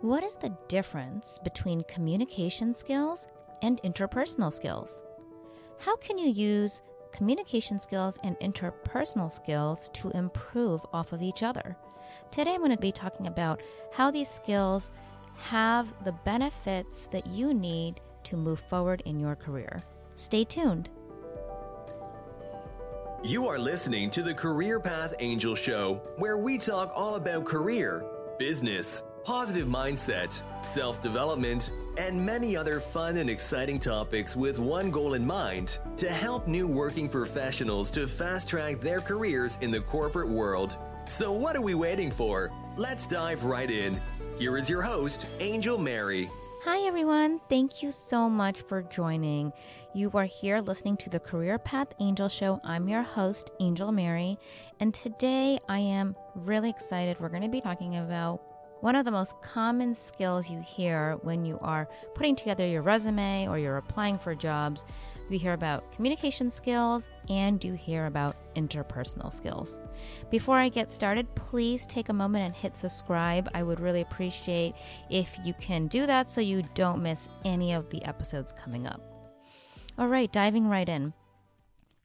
What is the difference between communication skills and interpersonal skills? How can you use communication skills and interpersonal skills to improve off of each other? Today, I'm going to be talking about how these skills have the benefits that you need to move forward in your career. Stay tuned. You are listening to the Career Path Angel Show, where we talk all about career, business, positive mindset, self development, and many other fun and exciting topics with one goal in mind to help new working professionals to fast track their careers in the corporate world. So, what are we waiting for? Let's dive right in. Here is your host, Angel Mary. Hi, everyone. Thank you so much for joining. You are here listening to the Career Path Angel Show. I'm your host, Angel Mary, and today I am really excited. We're going to be talking about one of the most common skills you hear when you are putting together your resume or you're applying for jobs. You hear about communication skills and you hear about interpersonal skills. Before I get started, please take a moment and hit subscribe. I would really appreciate if you can do that so you don't miss any of the episodes coming up. All right, diving right in.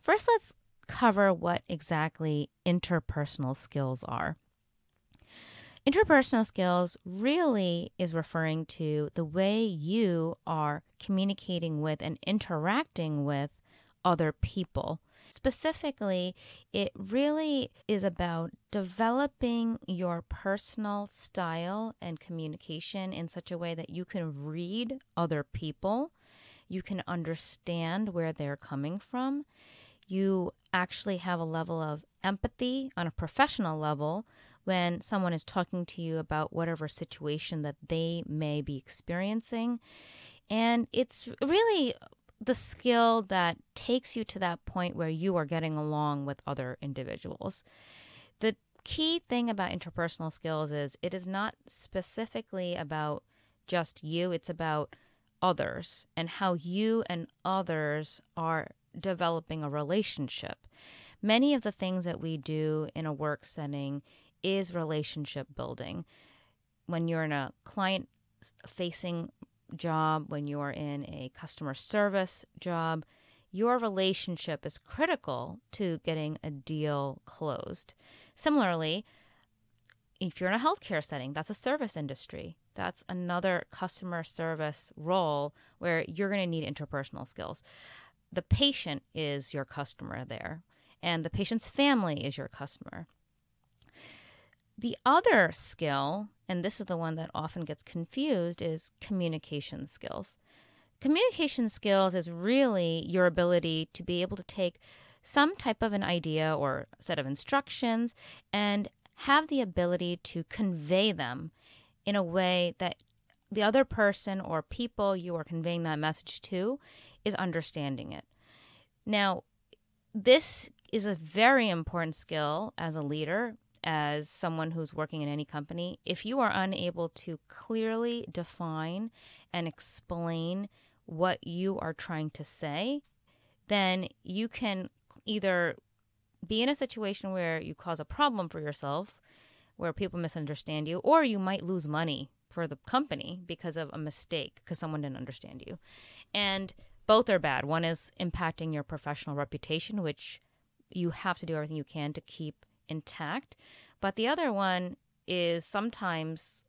First, let's cover what exactly interpersonal skills are. Interpersonal skills really is referring to the way you are communicating with and interacting with other people. Specifically, it really is about developing your personal style and communication in such a way that you can read other people, you can understand where they're coming from, you actually have a level of empathy on a professional level when someone is talking to you about whatever situation that they may be experiencing. And it's really the skill that takes you to that point where you are getting along with other individuals. The key thing about interpersonal skills is it is not specifically about just you, it's about others and how you and others are developing a relationship. Many of the things that we do in a work setting is relationship building. When you're in a client facing job, when you're in a customer service job, your relationship is critical to getting a deal closed. Similarly, if you're in a healthcare setting, that's a service industry. That's another customer service role where you're going to need interpersonal skills. The patient is your customer there, and the patient's family is your customer. The other skill, and this is the one that often gets confused, is communication skills. Communication skills is really your ability to be able to take some type of an idea or set of instructions and have the ability to convey them in a way that the other person or people you are conveying that message to is understanding it. Now, this is a very important skill as a leader as someone who's working in any company, if you are unable to clearly define and explain what you are trying to say, then you can either be in a situation where you cause a problem for yourself, where people misunderstand you, or you might lose money for the company because of a mistake, because someone didn't understand you. And both are bad. One is impacting your professional reputation, which you have to do everything you can to keep intact. But the other one is sometimes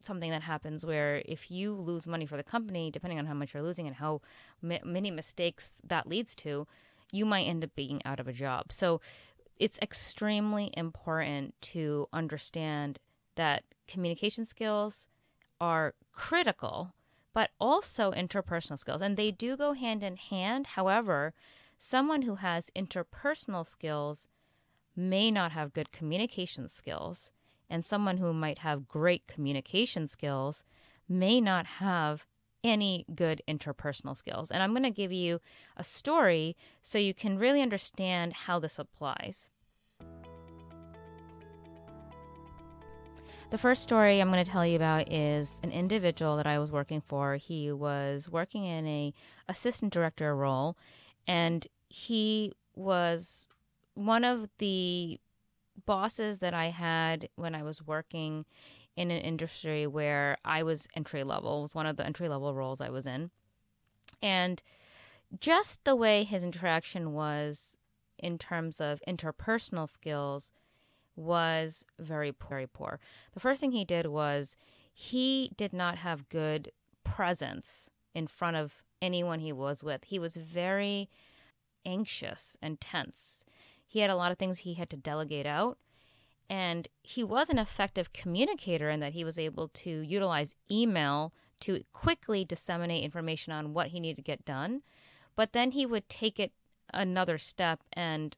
something that happens where if you lose money for the company, depending on how much you're losing and how many mistakes that leads to, you might end up being out of a job. So it's extremely important to understand that communication skills are critical, but also interpersonal skills. And they do go hand in hand. However, someone who has interpersonal skills may not have good communication skills, and someone who might have great communication skills may not have any good interpersonal skills. And I'm going to give you a story so you can really understand how this applies. The first story I'm going to tell you about is an individual that I was working for. He was working in a assistant director role and he was one of the bosses that I had when I was working in an industry where I was entry level, was one of the entry level roles I was in. And just the way his interaction was in terms of interpersonal skills was very very poor. The first thing he did was he did not have good presence in front of anyone he was with. He was very anxious and tense. He had a lot of things he had to delegate out. And he was an effective communicator in that he was able to utilize email to quickly disseminate information on what he needed to get done. But then he would take it another step and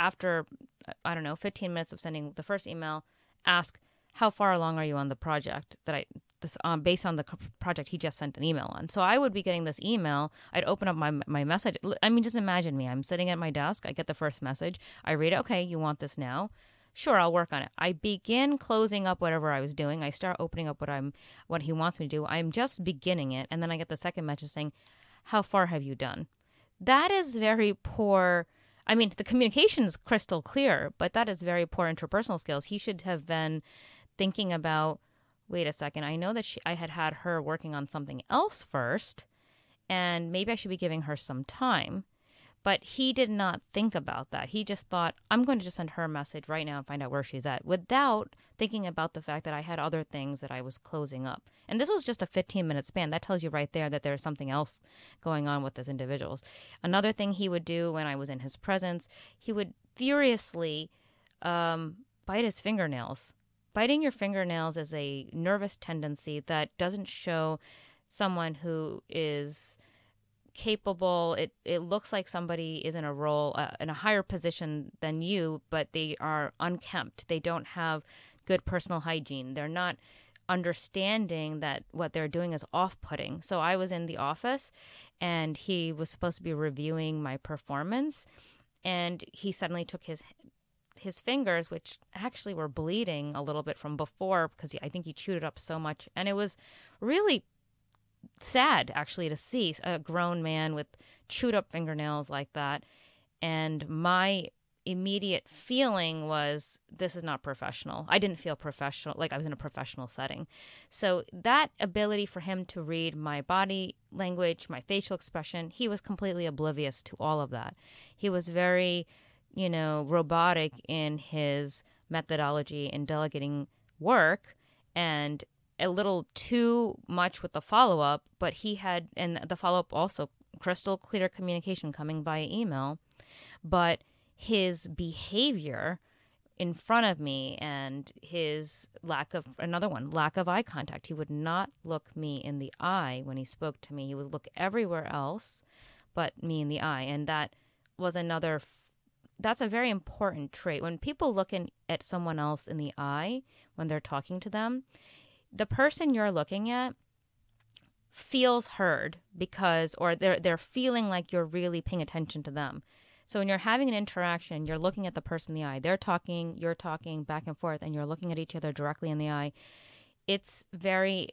after I don't know, 15 minutes of sending the first email, ask how far along are you on the project that I this um, based on the project he just sent an email on. So I would be getting this email. I'd open up my my message. I mean, just imagine me. I'm sitting at my desk. I get the first message. I read it. Okay, you want this now? Sure, I'll work on it. I begin closing up whatever I was doing. I start opening up what I'm what he wants me to do. I'm just beginning it, and then I get the second message saying, "How far have you done?" That is very poor. I mean, the communication is crystal clear, but that is very poor interpersonal skills. He should have been thinking about wait a second, I know that she, I had had her working on something else first, and maybe I should be giving her some time. But he did not think about that. He just thought, I'm going to just send her a message right now and find out where she's at without thinking about the fact that I had other things that I was closing up. And this was just a 15 minute span. That tells you right there that there's something else going on with this individual. Another thing he would do when I was in his presence, he would furiously um, bite his fingernails biting your fingernails is a nervous tendency that doesn't show someone who is capable. It it looks like somebody is in a role uh, in a higher position than you but they are unkempt. They don't have good personal hygiene. They're not understanding that what they're doing is off-putting. So i was in the office and he was supposed to be reviewing my performance and he suddenly took his his fingers, which actually were bleeding a little bit from before because I think he chewed it up so much. And it was really sad, actually, to see a grown man with chewed up fingernails like that. And my immediate feeling was this is not professional. I didn't feel professional, like I was in a professional setting. So that ability for him to read my body language, my facial expression, he was completely oblivious to all of that. He was very you know, robotic in his methodology in delegating work and a little too much with the follow up, but he had, and the follow up also crystal clear communication coming via email, but his behavior in front of me and his lack of another one lack of eye contact. He would not look me in the eye when he spoke to me. He would look everywhere else but me in the eye. And that was another that's a very important trait. When people look in, at someone else in the eye when they're talking to them, the person you're looking at feels heard because or they're they're feeling like you're really paying attention to them. So when you're having an interaction, you're looking at the person in the eye. They're talking, you're talking back and forth and you're looking at each other directly in the eye. It's very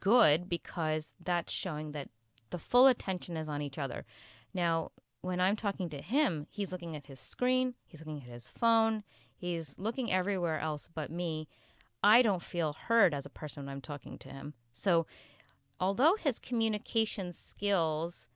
good because that's showing that the full attention is on each other. Now, when I'm talking to him, he's looking at his screen, he's looking at his phone, he's looking everywhere else but me. I don't feel heard as a person when I'm talking to him. So, although his communication skills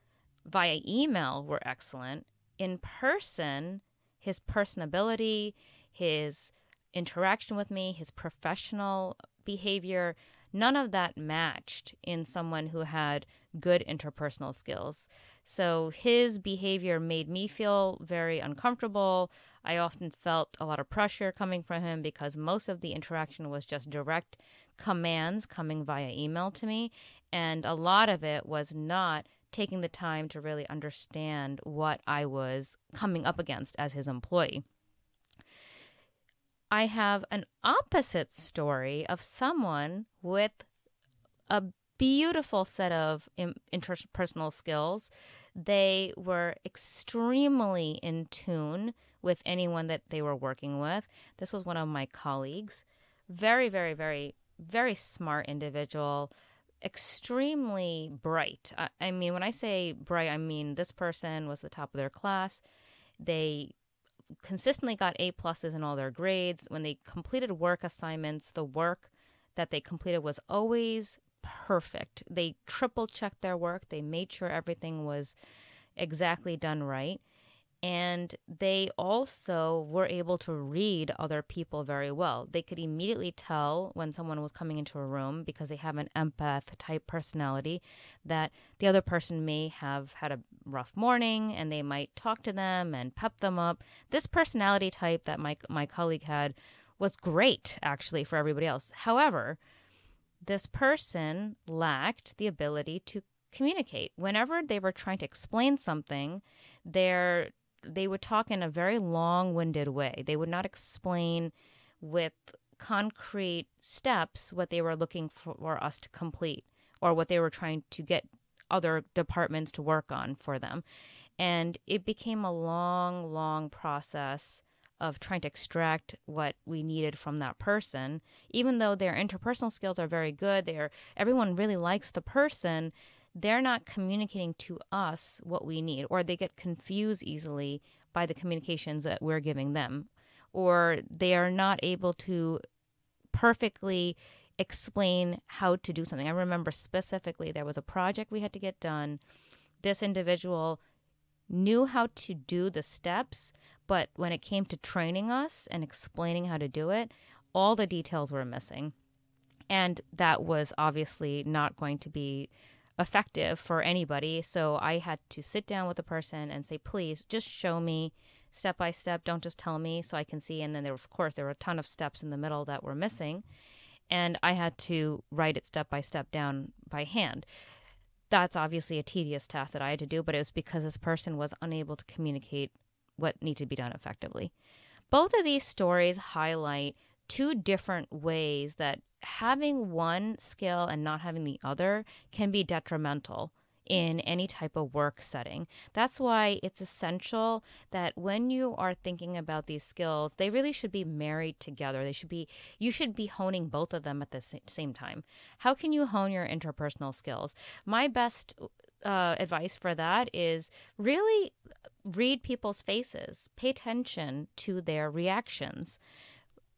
via email were excellent, in person, his personability, his interaction with me, his professional behavior, none of that matched in someone who had good interpersonal skills. So his behavior made me feel very uncomfortable. I often felt a lot of pressure coming from him because most of the interaction was just direct commands coming via email to me. And a lot of it was not taking the time to really understand what I was coming up against as his employee. I have an opposite story of someone with a beautiful set of interpersonal skills they were extremely in tune with anyone that they were working with. This was one of my colleagues. Very, very, very, very smart individual, extremely bright. I, I mean, when I say bright, I mean this person was the top of their class. They consistently got A pluses in all their grades. When they completed work assignments, the work that they completed was always perfect. They triple checked their work, they made sure everything was exactly done right. And they also were able to read other people very well. They could immediately tell when someone was coming into a room because they have an empath type personality that the other person may have had a rough morning and they might talk to them and pep them up. This personality type that my, my colleague had was great actually for everybody else. However, this person lacked the ability to communicate. Whenever they were trying to explain something, they they would talk in a very long-winded way. They would not explain with concrete steps what they were looking for us to complete or what they were trying to get other departments to work on for them. And it became a long, long process of trying to extract what we needed from that person even though their interpersonal skills are very good they're everyone really likes the person they're not communicating to us what we need or they get confused easily by the communications that we're giving them or they are not able to perfectly explain how to do something i remember specifically there was a project we had to get done this individual knew how to do the steps but when it came to training us and explaining how to do it, all the details were missing. And that was obviously not going to be effective for anybody. So I had to sit down with the person and say, please just show me step by step. Don't just tell me so I can see. And then there, of course, there were a ton of steps in the middle that were missing. And I had to write it step by step down by hand. That's obviously a tedious task that I had to do, but it was because this person was unable to communicate what needed to be done effectively. Both of these stories highlight two different ways that having one skill and not having the other can be detrimental in any type of work setting. That's why it's essential that when you are thinking about these skills, they really should be married together. They should be you should be honing both of them at the same time. How can you hone your interpersonal skills? My best uh, advice for that is really read people's faces, pay attention to their reactions.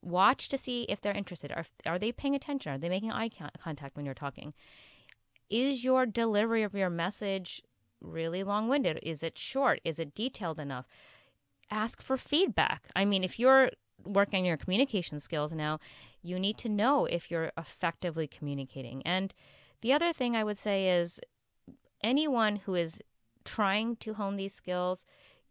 Watch to see if they're interested. Are, are they paying attention? Are they making eye contact when you're talking? Is your delivery of your message really long winded? Is it short? Is it detailed enough? Ask for feedback. I mean, if you're working on your communication skills now, you need to know if you're effectively communicating. And the other thing I would say is anyone who is trying to hone these skills,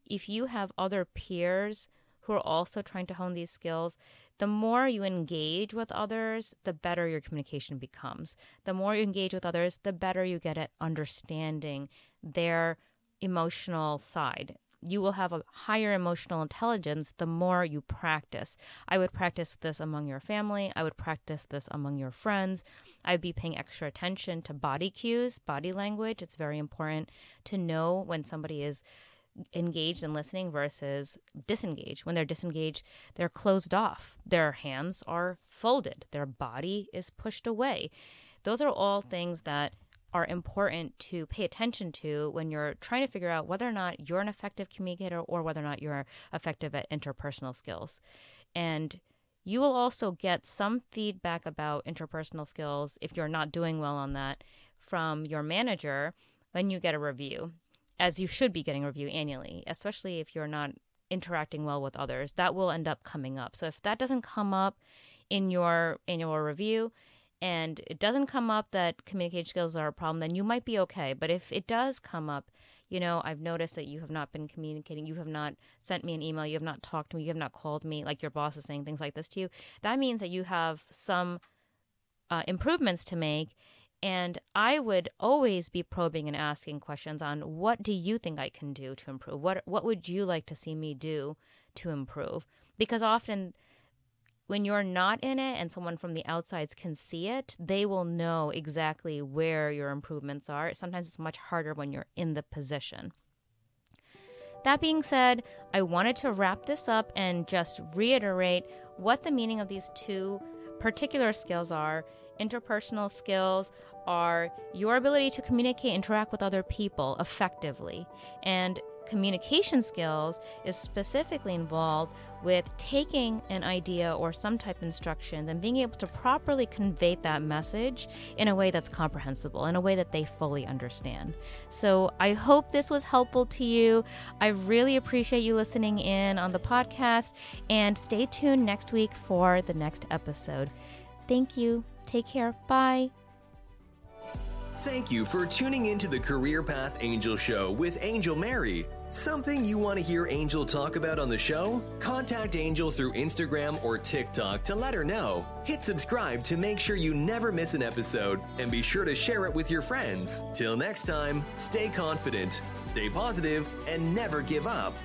if you have other peers who are also trying to hone these skills, the more you engage with others, the better your communication becomes. The more you engage with others, the better you get at understanding their emotional side. You will have a higher emotional intelligence the more you practice. I would practice this among your family. I would practice this among your friends. I'd be paying extra attention to body cues, body language. It's very important to know when somebody is engaged in listening versus disengaged. When they're disengaged, they're closed off. Their hands are folded. Their body is pushed away. Those are all things that are important to pay attention to when you're trying to figure out whether or not you're an effective communicator or whether or not you're effective at interpersonal skills. And you will also get some feedback about interpersonal skills if you're not doing well on that from your manager when you get a review as you should be getting review annually, especially if you're not interacting well with others. That will end up coming up. So if that doesn't come up in your annual review and it doesn't come up that communication skills are a problem, then you might be okay. But if it does come up, you know, I've noticed that you have not been communicating, you have not sent me an email, you have not talked to me, you have not called me, like your boss is saying things like this to you, that means that you have some uh, improvements to make and I would always be probing and asking questions on what do you think I can do to improve? What what would you like to see me do to improve? Because often when you're not in it and someone from the outsides can see it, they will know exactly where your improvements are. Sometimes it's much harder when you're in the position. That being said, I wanted to wrap this up and just reiterate what the meaning of these two particular skills are interpersonal skills are your ability to communicate, interact with other people effectively. And communication skills is specifically involved with taking an idea or some type of instructions and being able to properly convey that message in a way that's comprehensible, in a way that they fully understand. So I hope this was helpful to you. I really appreciate you listening in on the podcast and stay tuned next week for the next episode. Thank you. Take care. Bye. Thank you for tuning into the Career Path Angel Show with Angel Mary. Something you want to hear Angel talk about on the show? Contact Angel through Instagram or TikTok to let her know. Hit subscribe to make sure you never miss an episode and be sure to share it with your friends. Till next time, stay confident, stay positive, and never give up.